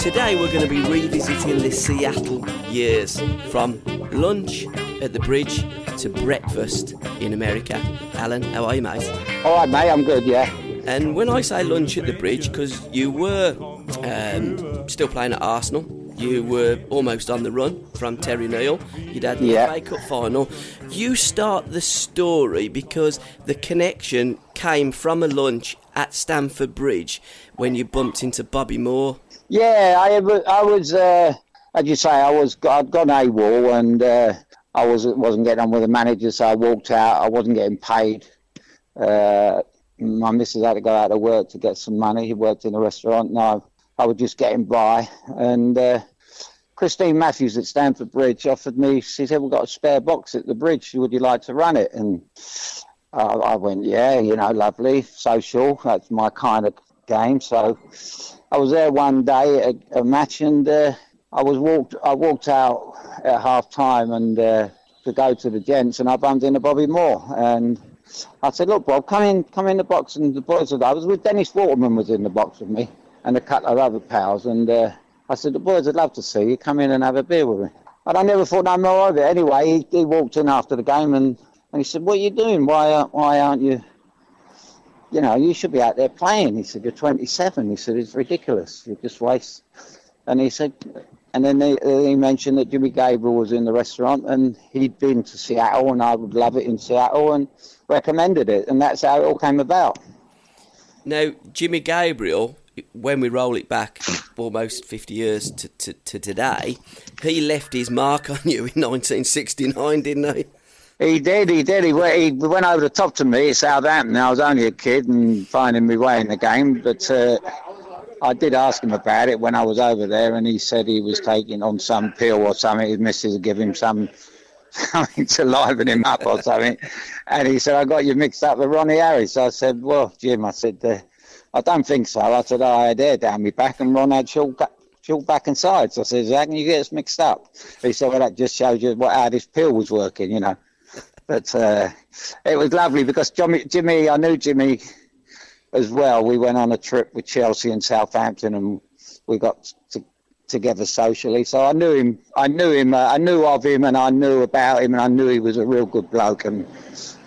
Today we're going to be revisiting the Seattle years from lunch at the bridge to breakfast in America. Alan, how are you, mate? All right, mate, I'm good, yeah. And when I say lunch at the bridge, because you were um, still playing at Arsenal, you were almost on the run from Terry Neill. You'd had the Yeah. FA Cup final. You start the story because the connection came from a lunch at Stamford Bridge when you bumped into Bobby Moore. Yeah, I I was, uh, as you say, I was, I'd gone AWOL and uh, I was, wasn't getting on with the manager, so I walked out. I wasn't getting paid. Uh, my missus had to go out to work to get some money. He worked in a restaurant. No, I was just getting by. And uh, Christine Matthews at Stamford Bridge offered me, she said, we've got a spare box at the bridge. Would you like to run it? And I, I went, yeah, you know, lovely, social. That's my kind of game. So I was there one day at a match, and uh, I was walked. I walked out at half time and uh, to go to the gents, and I bumped into Bobby Moore, and I said, "Look, Bob, come in, come in the box." And the boys "I was with Dennis Waterman was in the box with me, and a couple of other pals." And uh, I said, "The boys would love to see you. Come in and have a beer with me." And I never thought no more of it. Anyway, he, he walked in after the game, and, and he said, "What are you doing? Why, uh, why aren't you?" you know, you should be out there playing. He said, you're 27. He said, it's ridiculous. You just waste. And he said, and then he, he mentioned that Jimmy Gabriel was in the restaurant and he'd been to Seattle and I would love it in Seattle and recommended it. And that's how it all came about. Now, Jimmy Gabriel, when we roll it back almost 50 years to, to, to today, he left his mark on you in 1969, didn't he? He did, he did. He went, he went over the top to me at Southampton. I was only a kid and finding my way in the game, but uh, I did ask him about it when I was over there, and he said he was taking on some pill or something. His missus would give him some something to liven him up or something. And he said, I got you mixed up with Ronnie Harris. I said, Well, Jim, I said, uh, I don't think so. I said, I had hair down my back and Ron had short back and sides. I said, How can you get us mixed up? He said, Well, that just shows you what, how this pill was working, you know. But uh, it was lovely because Jimmy, Jimmy, I knew Jimmy as well. We went on a trip with Chelsea and Southampton, and we got to, together socially. So I knew him. I knew him. Uh, I knew of him, and I knew about him, and I knew he was a real good bloke. And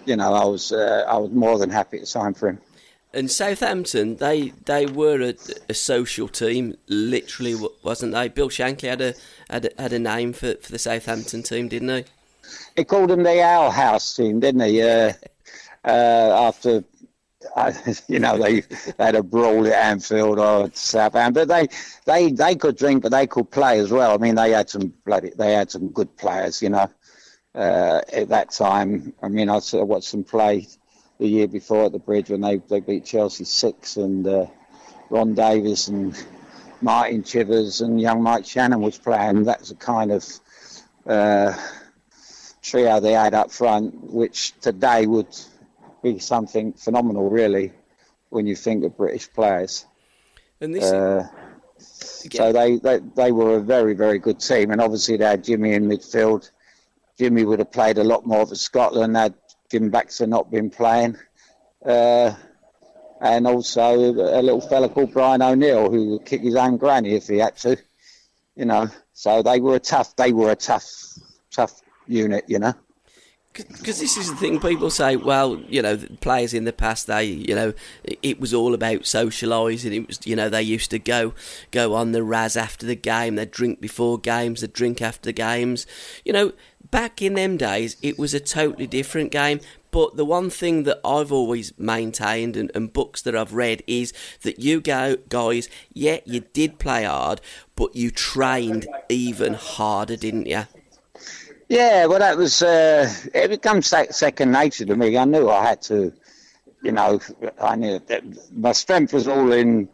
you know, I was uh, I was more than happy to sign for him. And Southampton, they they were a, a social team, literally, wasn't they? Bill Shankly had a had a, had a name for, for the Southampton team, didn't he? He called them the Alehouse team, didn't he? Uh, uh, after, uh, you know, they, had a brawl at Anfield or Southampton, but they, they, they could drink, but they could play as well. I mean, they had some bloody, they had some good players, you know. Uh, at that time, I mean, I watched them play the year before at the bridge when they, they beat Chelsea six, and uh, Ron Davies and Martin Chivers and young Mike Channon was playing. That's a kind of uh, trio they had up front, which today would be something phenomenal, really, when you think of British players. And this, Uh, so they, they, they were a very, very good team. And obviously they had Jimmy in midfield. Jimmy would have played a lot more for Scotland had Jim Baxter not been playing. Uh, and also a little fella called Brian O'Neill who would kick his own granny if he had to. You know, so they were a tough, they were a tough, tough unit, you know. because this is the thing people say well you know players in the past they you know it- was all about socialising it was you know they used to go go on the raz after the game they'd drink before games they'd drink after games you know back in them days it was a totally different game but the one thing that I've always maintained and, and books that I've read is that you go guys, yeah, you did play hard, but you trained even harder, didn't you? Yeah, well, that was uh, it. Becomes second nature to me. I knew I had to, you know, I knew that my strength was all in.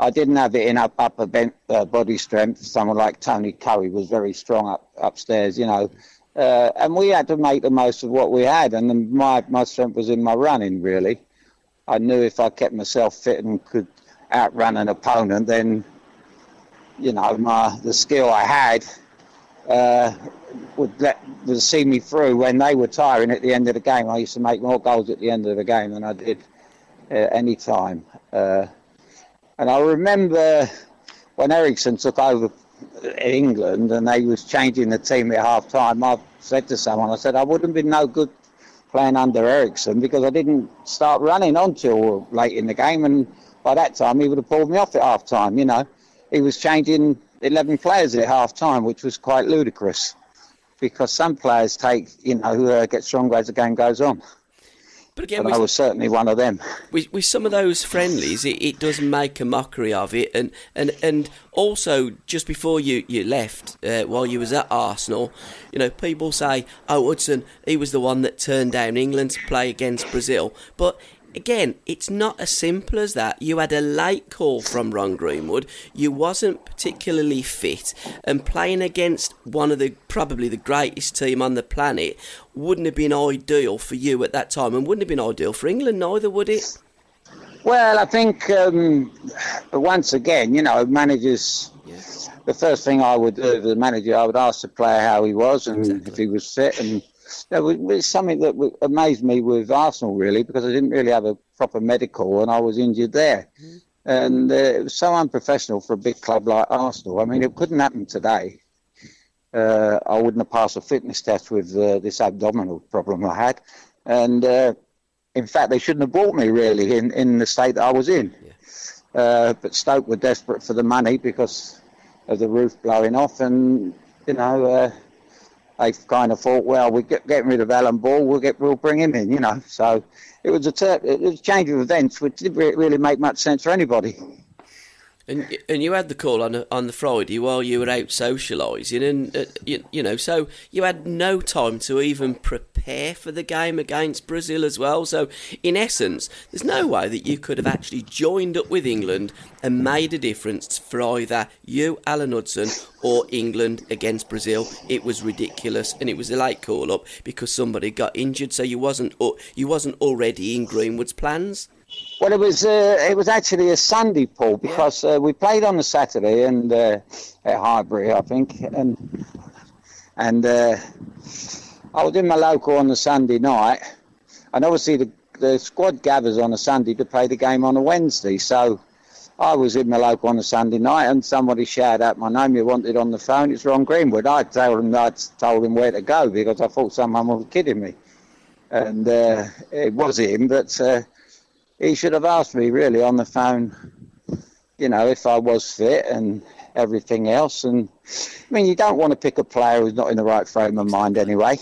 I didn't have it in up upper ben- uh, body strength. Someone like Tony Currie was very strong up upstairs, you know, uh, and we had to make the most of what we had. And my my strength was in my running. Really, I knew if I kept myself fit and could outrun an opponent, then, you know, my the skill I had uh, would let would see me through when they were tiring at the end of the game. I used to make more goals at the end of the game than I did uh, any time. Uh, and I remember when Eriksson took over England and they was changing the team at half time, I said to someone, I said, I wouldn't be no good playing under Eriksson because I didn't start running until late in the game and by that time he would have pulled me off at half time, you know. He was changing 11 players at half time, which was quite ludicrous because some players take, you know, uh, get stronger as the game goes on. But again, I was certainly one of them. With, with some of those friendlies, it, it, does make a mockery of it, and and and also just before you you left, uh, while you was at Arsenal, you know, people say, "Oh, Hudson, he was the one that turned down England to play against Brazil," but again, it's not as simple as that. You had a late call from Ron Greenwood. You wasn't particularly fit, and playing against one of the probably the greatest team on the planet wouldn't have been ideal for you at that time, and wouldn't have been ideal for England neither, would it? Well, I think um, once again, you know, managers. The first thing I would do as a manager, I would ask the player how he was and exactly. if he was fit and it was something that amazed me with Arsenal really because I didn't really have a proper medical and I was injured there. Mm-hmm. And uh, it was so unprofessional for a big club like Arsenal. I mean, it couldn't happen today. Uh, I wouldn't have passed a fitness test with uh, this abdominal problem I had. And uh, in fact, they shouldn't have bought me really in, in the state that I was in. Yeah. Uh, but Stoke were desperate for the money because of the roof blowing off. And, you know, uh, they kind of thought, well, we're get, getting rid of Alan Ball, we'll get we'll bring him in, you know. So it was a ter- it was a change of events, which didn't really make much sense for anybody. And and you had the call on on the Friday while you were out socialising, and uh, you, you know, so you had no time to even prepare for the game against Brazil as well. So in essence, there's no way that you could have actually joined up with England and made a difference for either you, Alan Hudson, or England against Brazil. It was ridiculous, and it was a late call up because somebody got injured. So you wasn't you wasn't already in Greenwood's plans. Well, it was uh, it was actually a Sunday, Paul, because uh, we played on a Saturday and uh, at Highbury, I think, and and uh, I was in my local on the Sunday night, and obviously the the squad gathers on a Sunday to play the game on a Wednesday, so. I was in my local on a Sunday night, and somebody shouted out my name. You wanted on the phone. It's Ron Greenwood. I told him I told him where to go because I thought someone was kidding me, and uh, it was him. But uh, he should have asked me really on the phone, you know, if I was fit and everything else. And I mean, you don't want to pick a player who's not in the right frame of mind anyway.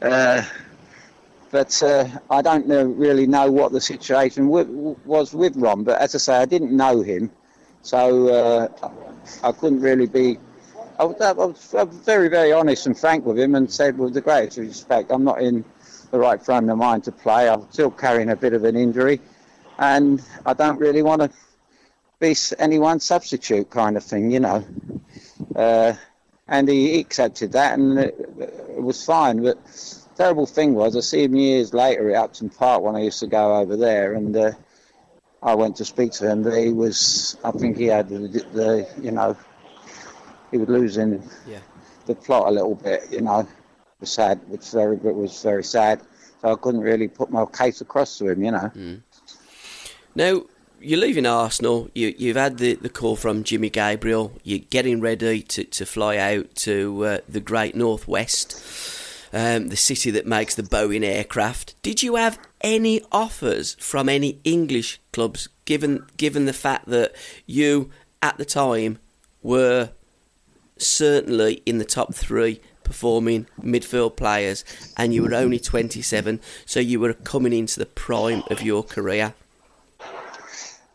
Yeah. Uh, but uh, I don't know, really know what the situation w- was with Ron. But as I say, I didn't know him, so uh, I couldn't really be. I was, I was, very, very honest and frank with him, and said with the greatest respect, I'm not in the right frame of mind to play. I'm still carrying a bit of an injury, and I don't really want to be anyone's substitute kind of thing, you know. Uh, and he accepted that, and it, it, was fine. But terrible thing was, I see him years later at Upton Park when I used to go over there, and uh, I went to speak to him. But he was, I think he had the, the you know, he was losing yeah. the plot a little bit, you know was sad, which very was very sad. So I couldn't really put my case across to him, you know. Mm. Now you're leaving Arsenal. You you've had the, the call from Jimmy Gabriel. You're getting ready to, to fly out to uh, the Great Northwest, um, the city that makes the Boeing aircraft. Did you have any offers from any English clubs? Given given the fact that you at the time were certainly in the top three performing midfield players, and you were only 27, so you were coming into the prime of your career.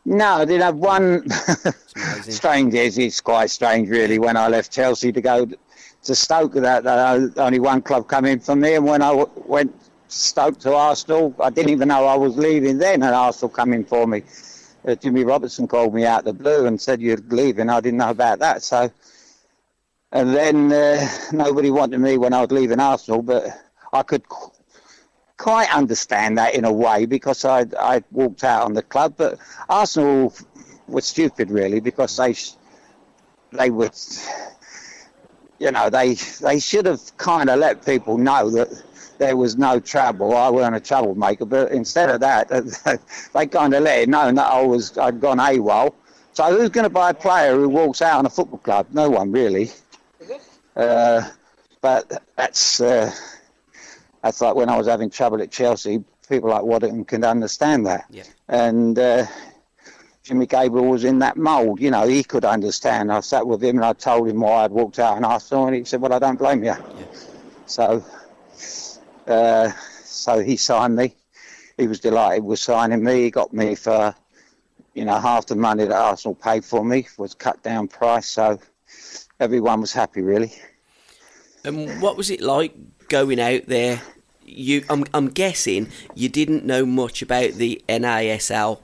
No, I did have one. strange is it's quite strange, really. When I left Chelsea to go to Stoke, that, that only one club come in for me, and when I went Stoke to Arsenal, I didn't even know I was leaving then, and Arsenal come in for me. Uh, Jimmy Robertson called me out the blue and said you're leaving. I didn't know about that, so and then uh, nobody wanted me when I was leaving Arsenal, but I could qu- quite understand that in a way because I I walked out on the club. But Arsenal were stupid really because they they were you know, they they should have kind of let people know that there was no trouble. I weren't a troublemaker, but instead of that, they kind of let it known that I was I'd gone AWOL. So who's going to buy a player who walks out on a football club? No one really. Uh, but that's uh, that's like when I was having trouble at Chelsea. People like Waddington can understand that. Yeah. And uh, Jimmy Gabriel was in that mould. You know, he could understand. I sat with him and I told him why I'd walked out on Arsenal, and he said, "Well, I don't blame you." Yeah. So, uh, so he signed me. He was delighted with signing me. He got me for, you know, half the money that Arsenal paid for me was cut down price. So everyone was happy, really. And what was it like going out there? You, I'm, I'm guessing you didn't know much about the NASL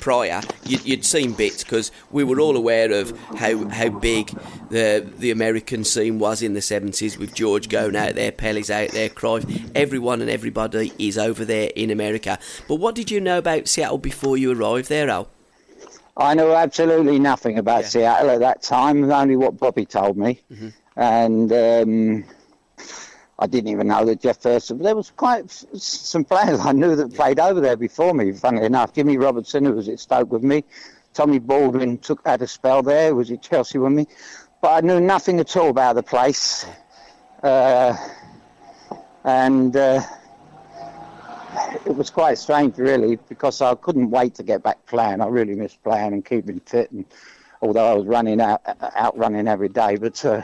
prior. You, you'd seen bits because we were all aware of how how big the the American scene was in the 70s with George going out there, Pele's out there, Cruyff. Everyone and everybody is over there in America. But what did you know about Seattle before you arrived there, Al? I knew absolutely nothing about Yeah. Seattle at that time, only what Bobby told me. And um, I didn't even know that Jeff Thurston. There was quite some players I knew that played over there before me, funnily enough. Jimmy Robertson, who was at Stoke with me. Tommy Baldwin took had a spell there, was at Chelsea with me. But I knew nothing at all about the place. Uh, and uh, it was quite strange, really, because I couldn't wait to get back playing. I really missed playing and keeping fit, and although I was running out, out running every day, but uh,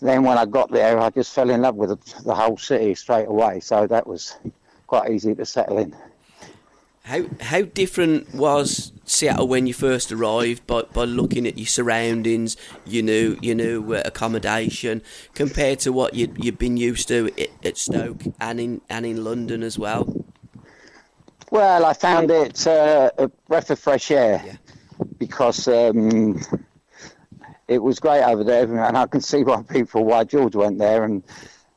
then when I got there, I just fell in love with the, the whole city straight away. So that was quite easy to settle in. How how different was Seattle when you first arrived by, by looking at your surroundings, you knew you knew uh, accommodation compared to what you'd you'd been used to at, at Stoke and in and in London as well. Well, I found it uh, a breath of fresh air Yeah. because um, it was great over there, and I can see why people, why George went there and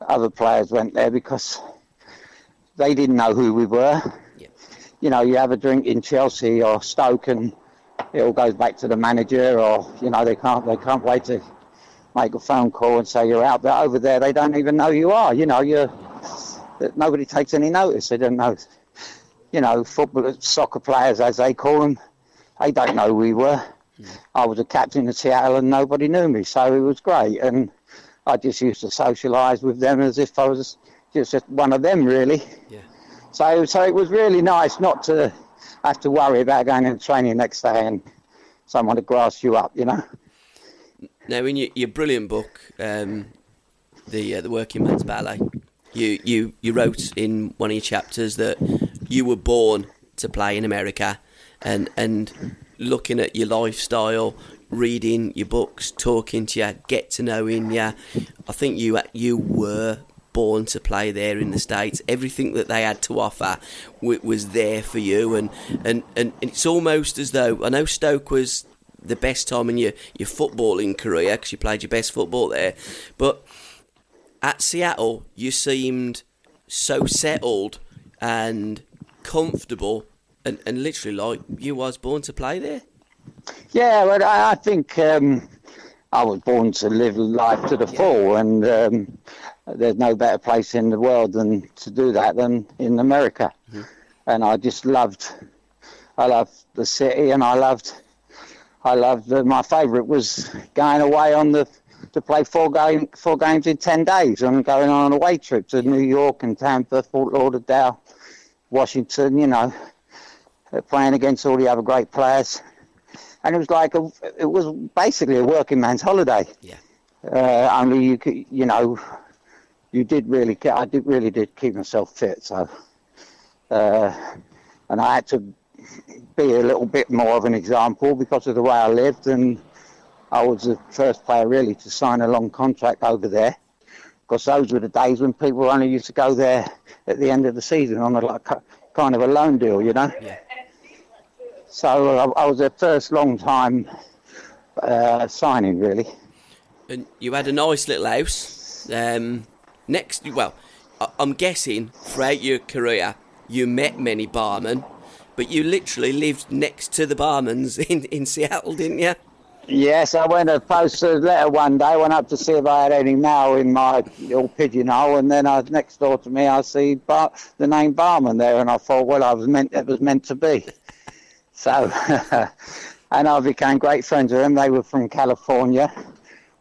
other players went there because they didn't know who we were. You know, you have a drink in Chelsea or Stoke, and it all goes back to the manager, or you know, they can't they can't wait to make a phone call and say you're out. But over there, they don't even know you are. You know, you're nobody takes any notice. They don't know you know, football, soccer players, as they call them, they don't know who we were. I was a captain of Seattle and nobody knew me, so it was great. And I just used to socialise with them as if I was just one of them, really. Yeah. So, so it was really nice not to have to worry about going into training next day and someone to grass you up, you know. Now, in your, your brilliant book, um, the uh, the Working Man's Ballet, you, you you wrote in one of your chapters that you were born to play in America, and and looking at your lifestyle, reading your books, talking to you, get to knowing you, I think you you were born to play there in the states. Everything that they had to offer w- was there for you, and, and and it's almost as though I know Stoke was the best time in your, your footballing career because you played your best football there. But at Seattle, you seemed so settled and comfortable and, and literally like you was born to play there. Yeah, well, I, I think um, I was born to live life to the full, and um, there's no better place in the world than to do that than in America. And I just loved, I loved the city, and I loved, I loved. Uh, my favourite was going away on the to play four game four games in ten days, and going on an away trip to New York and Tampa, Fort Lauderdale, Washington. You know, playing against all the other great players and it was like a, it was basically a working man's holiday. Yeah. Uh, only you could, you know, you did really, ke- I did really did keep myself fit. So, uh, and I had to be a little bit more of an example because of the way I lived, and I was the first player really to sign a long contract over there. Because those were the days when people only used to go there at the end of the season on a like kind of a loan deal, you know. Yeah. So I, I was their first long time uh, signing, really. And you had a nice little house. Um, next, well, I'm guessing throughout your career you met many barmen, but you literally lived next to the barmans in, in Seattle, didn't you? Yes, I went and posted a letter one day. Went up to see if I had any mail in my little pigeonhole, and then I, next door to me, I see Bar- the name Barman there, and I thought, well, I was meant it was meant to be. So, and I became great friends with them. They were from California,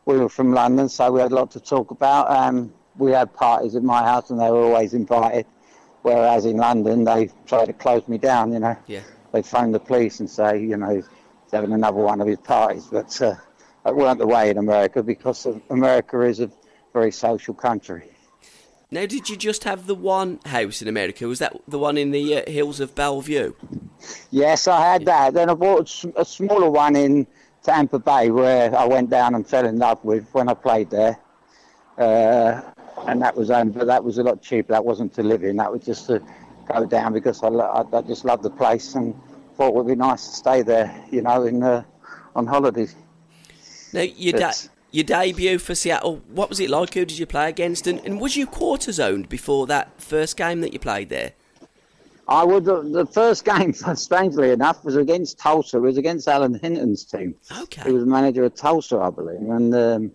we were from London, so we had a lot to talk about. Um, we had parties at my house, and they were always invited. Whereas in London, they tried to close me down. You know, Yeah. they'd phone the police and say, you know, he's having another one of his parties. But uh, that weren't the way in America because America is a very social country. Now, did you just have the one house in America? Was that the one in the uh, hills of Bellevue? Yes, I had that. Then I bought a smaller one in Tampa Bay where I went down and fell in love with when I played there. Uh, and that was um, but that was a lot cheaper. That wasn't to live in. That was just to go down because I, I, I just loved the place and thought it would be nice to stay there, you know, in uh, on holidays. Now, your, da- your debut for Seattle, what was it like? Who did you play against? And, and was you cortisoned before that first game that you played there? I would. The first game, strangely enough, was against Tulsa. It was against Alan Hinton's team. Okay. He was manager of Tulsa, I believe. And um,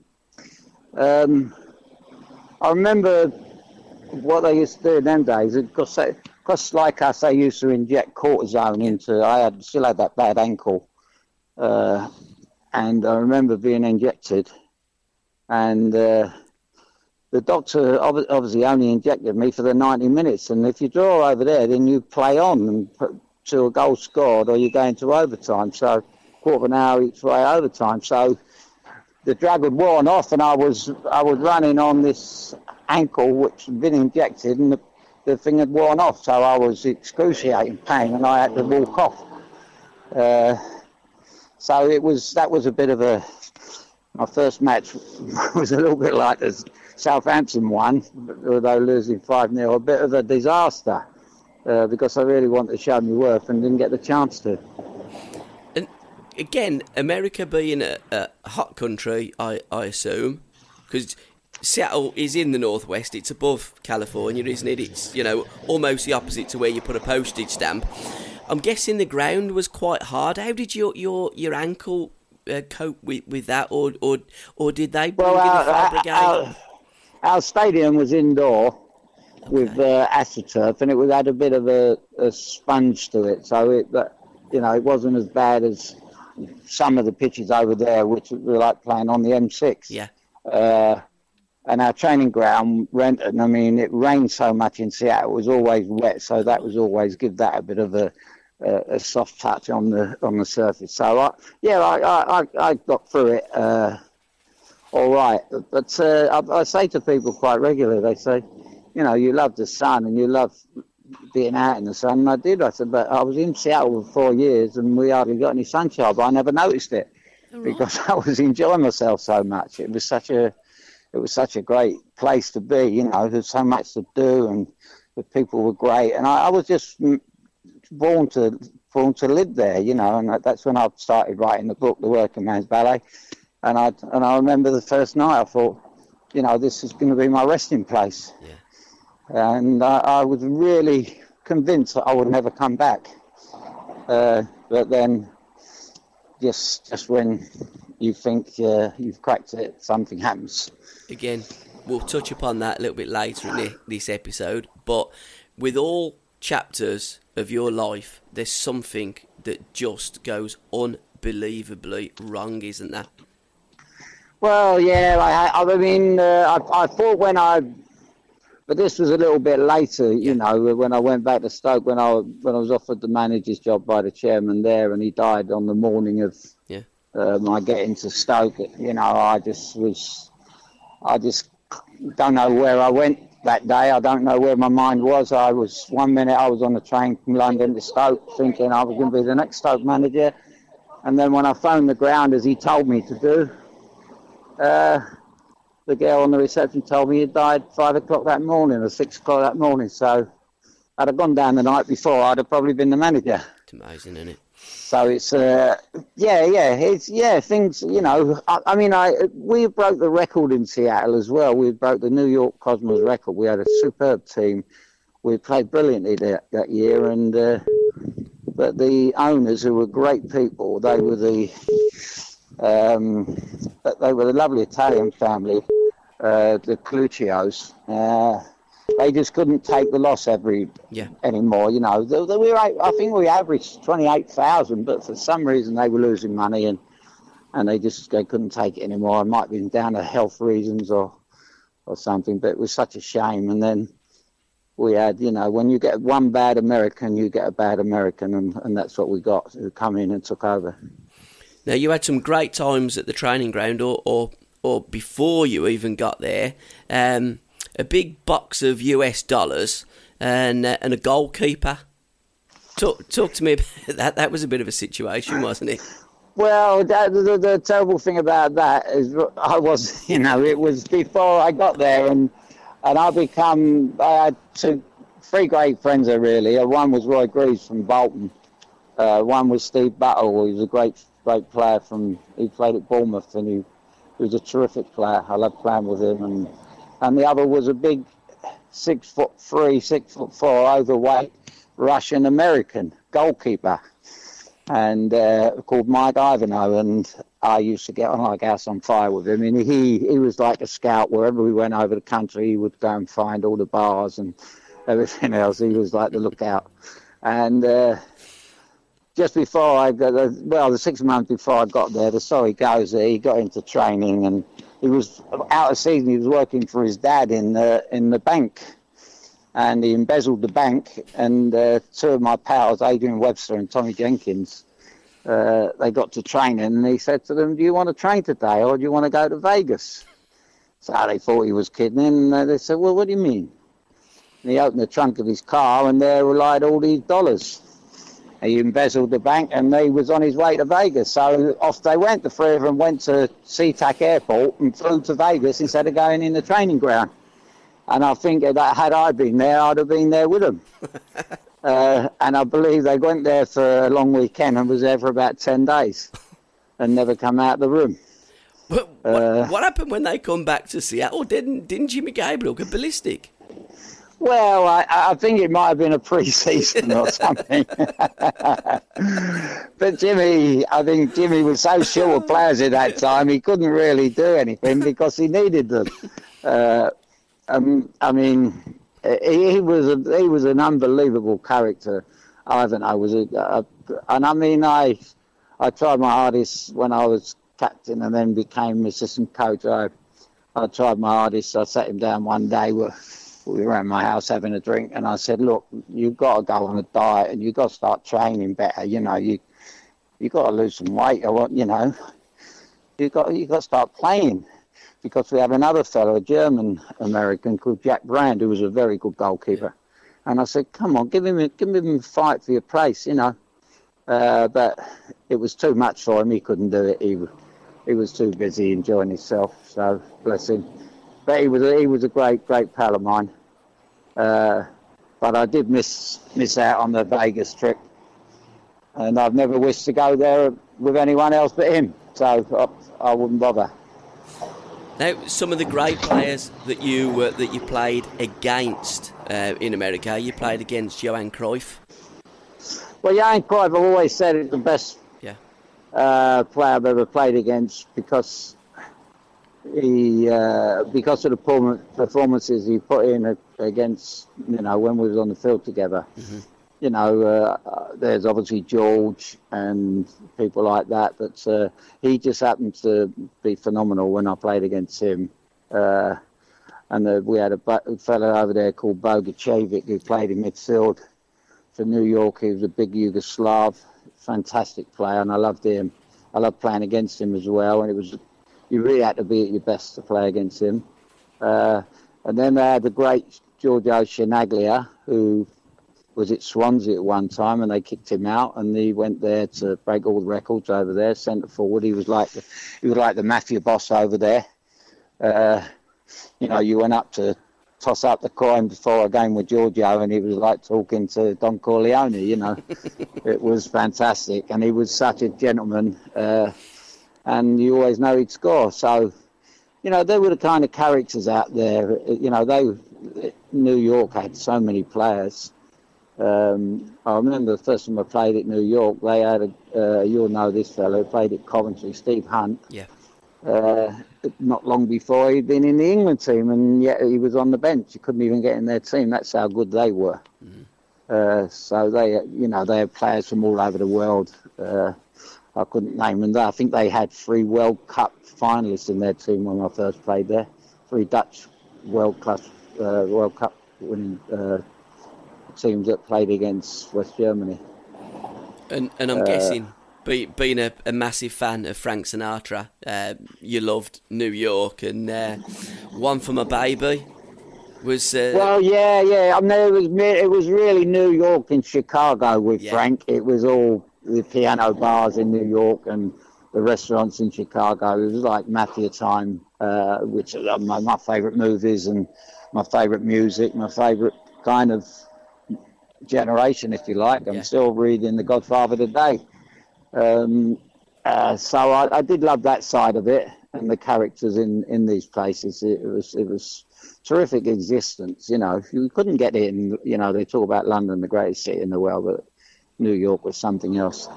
um, I remember what they used to do in them days. Because, because like us, they used to inject cortisone into. I had still had that bad ankle, uh, and I remember being injected, and. Uh, the doctor obviously only injected me for the 90 minutes, and if you draw over there, then you play on to a goal scored, or you go into overtime. So quarter of an hour each way overtime. So the drug had worn off, and I was I was running on this ankle which had been injected, and the, the thing had worn off. So I was excruciating pain, and I had to walk off. Uh, so it was that was a bit of a my first match was a little bit like the Southampton one, although losing 5 0, a bit of a disaster uh, because I really wanted to show my worth and didn't get the chance to. Again, America being a, a hot country, I, I assume, because Seattle is in the northwest. It's above California, isn't it? It's you know almost the opposite to where you put a postage stamp. I'm guessing the ground was quite hard. How did your your your ankle uh, cope with, with that, or or or did they bring Well, our, our, our, stadium was indoor with uh, astroturf, and it was had a bit of a, a sponge to it, so it, but, you know, it wasn't as bad as some of the pitches over there, which were like playing on the M6. yeah, uh, and our training ground, Renton, I mean, it rained so much in Seattle, it was always wet, so that was always give that a bit of a, a, a soft touch on the on the surface. So, I, yeah, I, I, I- got through it uh, all right. But uh, I, I say to people quite regularly, they say, you know, you love the sun and you love being out in the sun. And I did. I said, but I was in Seattle for four years and we hardly got any sunshine, but I never noticed it oh, because I was enjoying myself so much. It was such a it was such a great place to be. You know, there's so much to do, and the people were great, and I, I was just born to born to live there. You know, and that's when I started writing the book, The Working Man's Ballet, and I and I remember the first night I thought, you know, this is going to be my resting place, yeah. And I, I was really convinced that I would never come back. Uh, but then, just just when you think uh, you've cracked it, something happens. again, we'll touch upon that a little bit later in thi- this episode. But with all chapters of your life, there's something that just goes unbelievably wrong, isn't there? Well, yeah, I, I mean, uh, I, I thought when I, but this was a little bit later, you know, when I went back to Stoke, when I when I was offered the manager's job by the chairman there, and he died on the morning of Yeah. uh, my getting to Stoke. You know, I just was, I just don't know where I went that day. I don't know where my mind was. I was one minute I was on the train from London to Stoke, thinking I was going to be the next Stoke manager, and then when I phoned the ground as he told me to do. Uh, the girl on the reception told me he died five o'clock that morning or six o'clock that morning. So I'd have gone down the night before. I'd have probably been the manager. It's amazing, isn't it? So it's uh, yeah, yeah, it's yeah, things. You know, I, I mean, I we broke the record in Seattle as well. We broke the New York Cosmos record. We had a superb team. We played brilliantly that, that year, and uh, but the owners, who were great people, they were the Um, they were a lovely Italian family, uh, the Coluccios. Uh, they just couldn't take the loss every Yeah. anymore. You know, they, they, we were, I think we averaged twenty eight thousand, but for some reason they were losing money and and they just they couldn't take it anymore. It might have been down to health reasons or or something, but it was such a shame. And then we had, you know, when you get one bad American, you get a bad American, and, and that's what we got. Who come in and took over. Now you had some great times at the training ground, or or, or before you even got there. Um, a big box of US dollars and uh, and a goalkeeper. Talk talk to me about that. That was a bit of a situation, wasn't it? Well, that, the, the terrible thing about that is I was, you know, it was before I got there, and and I become I had two, three great friends there really. Uh, One was Roy Greaves from Bolton. Uh, one was Steve Buttle. He was a great great player from. He played at Bournemouth, and he, he was a terrific player. I loved playing with him, and and the other was a big six foot three, six foot four, overweight Russian American goalkeeper and uh, called Mike Ivanow, and I used to get on like house on fire with him. And he he was like a scout wherever we went over the country. He would go and find all the bars and everything else. He was like the lookout. And uh, just before I got, uh, well, the six months before I got there, the story goes that he got into training and he was out of season. He was working for his dad in the in the bank and he embezzled the bank. And uh, two of my pals, Adrian Webster and Tommy Jenkins, uh, they got to training, and he said to them, "Do you want to train today, or do you want to go to Vegas?" So they thought he was kidding, and uh, they said, "Well, what do you mean?" And he opened the trunk of his car, and there were like all these dollars. He embezzled the bank, and he was on his way to Vegas. So off they went. The three of them went to SeaTac Airport and flew to Vegas instead of going in the training ground. And I think that had I been there, I'd have been there with them. uh, and I believe they went there for a long weekend and was there for about 10 days and never come out of the room. What, what, Uh, what happened when they come back to Seattle? Didn't didn't Jimmy Gabriel go ballistic? Well, I, I think it might have been a pre-season or something. but Jimmy, I think Jimmy was so short of players at that time, he couldn't really do anything because he needed them. Uh, um, I mean, he, he was a, he was an unbelievable character. Ivan, I was a, a, and I mean, I I tried my hardest when I was captain and then became assistant coach. I I tried my hardest. I sat him down one day. We we were at my house having a drink, and I said, "Look, you've got to go on a diet, and you've got to start training better. You know, you you got to lose some weight, or what, you know, you got you got to start playing." Because we have another fellow, a German American called Jack Brand, who was a very good goalkeeper, and I said, "Come on, give him a, give him a fight for your place, you know." Uh, but it was too much for him. He couldn't do it. He he was too busy enjoying himself. So bless him. But he was a, he was a great great pal of mine. Uh, but I did miss miss out on the Vegas trip, and I've never wished to go there with anyone else but him. So I, I wouldn't bother. Now, some of the great players that you uh, that you played against uh, in America, you played against Johan Cruyff. Well, Johan Cruyff, I've always said is the best Yeah. uh, player I've ever played against because he uh, because of the performances he put in against you know when we was on the field together. You know, uh, there's obviously George and people like that, but uh, he just happened to be phenomenal when I played against him. Uh, and uh, we had a fellow over there called Bogicevic who played in midfield for New York. He was a big Yugoslav, fantastic player, and I loved him. I loved playing against him as well, and it was you really had to be at your best to play against him. Uh, and then they had the great Giorgio Chinaglia, who was at Swansea at one time, and they kicked him out, and he went there to break all the records over there, centre forward. He was like the, he was like the mafia boss over there. Uh, you know, you went up to toss up the coin before a game with Giorgio, and he was like talking to Don Corleone. You know, it was fantastic, and he was such a gentleman, uh, and you always know he'd score. So, you know, they were the kind of characters out there. You know, they New York had so many players, Um, I remember the first time I played at New York, they had a, uh, you'll know this fellow, played at Coventry, Steve Hunt. Yeah. Uh, not long before he'd been in the England team, and yet he was on the bench. He couldn't even get in their team. That's how good they were. Mm. Uh, so they, you know, they have players from all over the world. Uh, I couldn't name them. I think they had three World Cup finalists in their team when I first played there. Three Dutch World Cup uh, World Cup winning uh, teams that played against West Germany. And and I'm uh, guessing, be, being a, a, massive fan of Frank Sinatra, uh, you loved New York, and uh, one for my baby was. Uh, well, yeah, yeah. I mean, it was it was really New York and Chicago with yeah. Frank. It was all the piano bars in New York and the restaurants in Chicago. It was like mafia time, uh, which are my, my favourite movies and my favourite music, my favourite kind of generation, if you like. I'm yeah. still reading The Godfather today. Um, uh, so I, I, did love that side of it and the characters in, in these places. It, it was it was terrific existence. You know, if you couldn't get in. You know, they talk about London, the greatest city in the world, but New York was something else.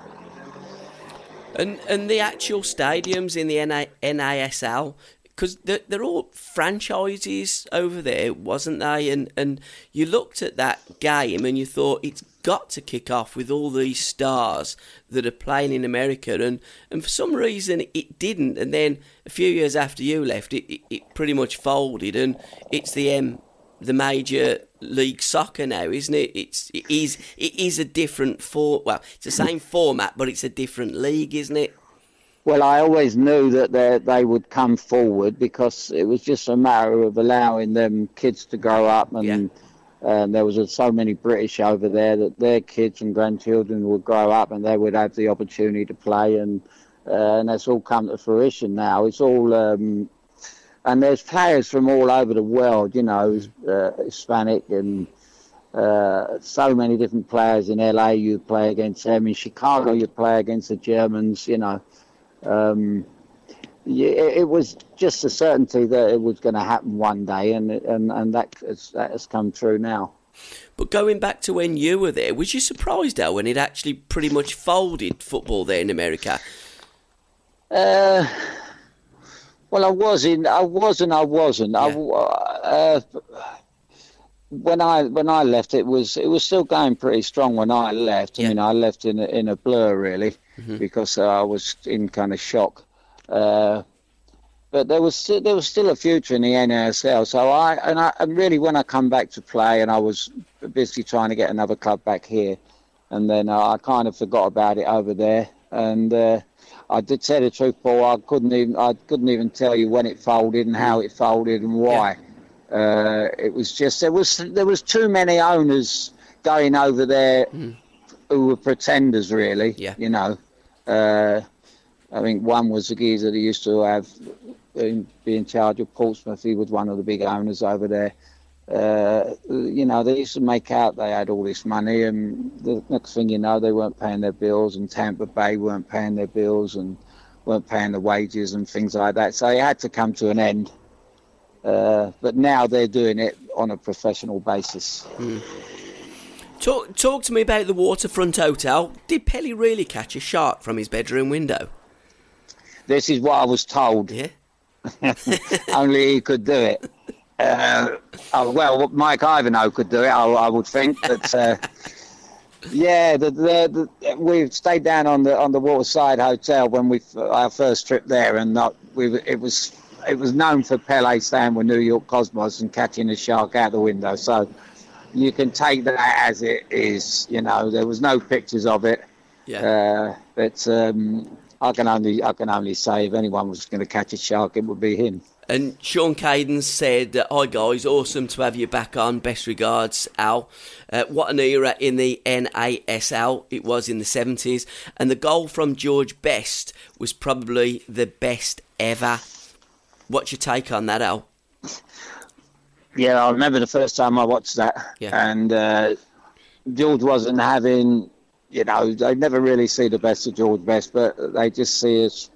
And and the actual stadiums in the NASL, because they're, they're all franchises over there, wasn't they? And and you looked at that game and you thought it's got to kick off with all these stars that are playing in America, and and for some reason it didn't. And then a few years after you left, it it, it pretty much folded, and it's the M the major league soccer now, isn't it? It's it is it is a different for well, it's the same format, but it's a different league, isn't it? Well, I always knew that they they would come forward because it was just a matter of allowing them kids to grow up, and yeah. and there was so many British over there that their kids and grandchildren would grow up and they would have the opportunity to play, and uh, and that's all come to fruition now. It's all um, and there's players from all over the world, you know, uh, Hispanic and uh, so many different players in LA. You play against them in Chicago. You play against the Germans. You know, um, it, it, was just a certainty that it was going to happen one day, and and and that has, that has come true now. But going back to when you were there, was you surprised, Al, when it actually pretty much folded football there in America? Uh, well, I was in. I was and I wasn't. Yeah. I, uh, when I when I left, it was it was still going pretty strong when I left. Yeah. I mean, I left in a, in a blur really mm-hmm. because uh, I was in kind of shock. Uh, but there was still, there was still a future in the NASL. So I and I and really when I come back to play, and I was busy trying to get another club back here, and then uh, I kind of forgot about it over there, and uh, I did tell the truth, Paul. I couldn't even I couldn't even tell you when it folded and how it folded and why. Yeah. Uh, it was just there was there was too many owners going over there mm. who were pretenders, really. Yeah. You know, uh, I think one was the geezer that used to have be in charge of Portsmouth. He was one of the big owners over there uh, you know, they used to make out they had all this money, and the next thing you know, they weren't paying their bills, and Tampa Bay weren't paying their bills, and weren't paying the wages and things like that. So it had to come to an end. Uh, but now they're doing it on a professional basis. Mm. Talk, talk to me about the waterfront hotel. Did Pele really catch a shark from his bedroom window? This is what I was told. Yeah. Only he could do it. Uh, oh, well, Mike Ivanow could do it, I, I would think. But uh, yeah, the, the, the, we stayed down on the on the Waterside Hotel when we our first trip there, and not, we it was it was known for Pele staying with New York Cosmos and catching a shark out the window. So you can take that as it is. You know, there was no pictures of it. Yeah. Uh, but um, I can only I can only say if anyone was going to catch a shark, it would be him. And Sean Cadens said, Hi guys, awesome to have you back on. Best regards, Al. Uh, what an era in the NASL it was in the 70s. And the goal from George Best was probably the best ever. What's your take on that, Al? Yeah, I remember the first time I watched that. Yeah. And uh, George wasn't having, you know, they never really see the best of George Best, but they just see us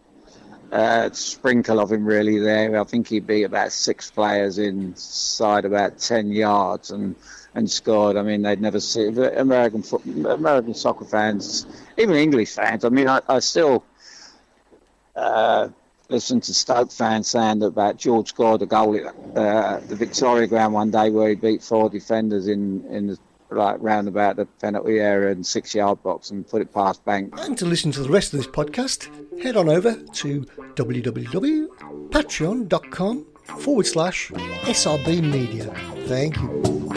uh, sprinkle of him really there. I think he'd beat about six players inside about ten yards and and scored. I mean, they'd never see American American soccer fans, even English fans. I mean, I, I still uh, listen to Stoke fans saying that about George scored a goal at uh, the Victoria Ground one day where he beat four defenders in in the like round about the penalty area and six yard box and put it past bank. And to listen to the rest of this podcast, head on over to www.patreon.com forward slash SRB Media. Thank you.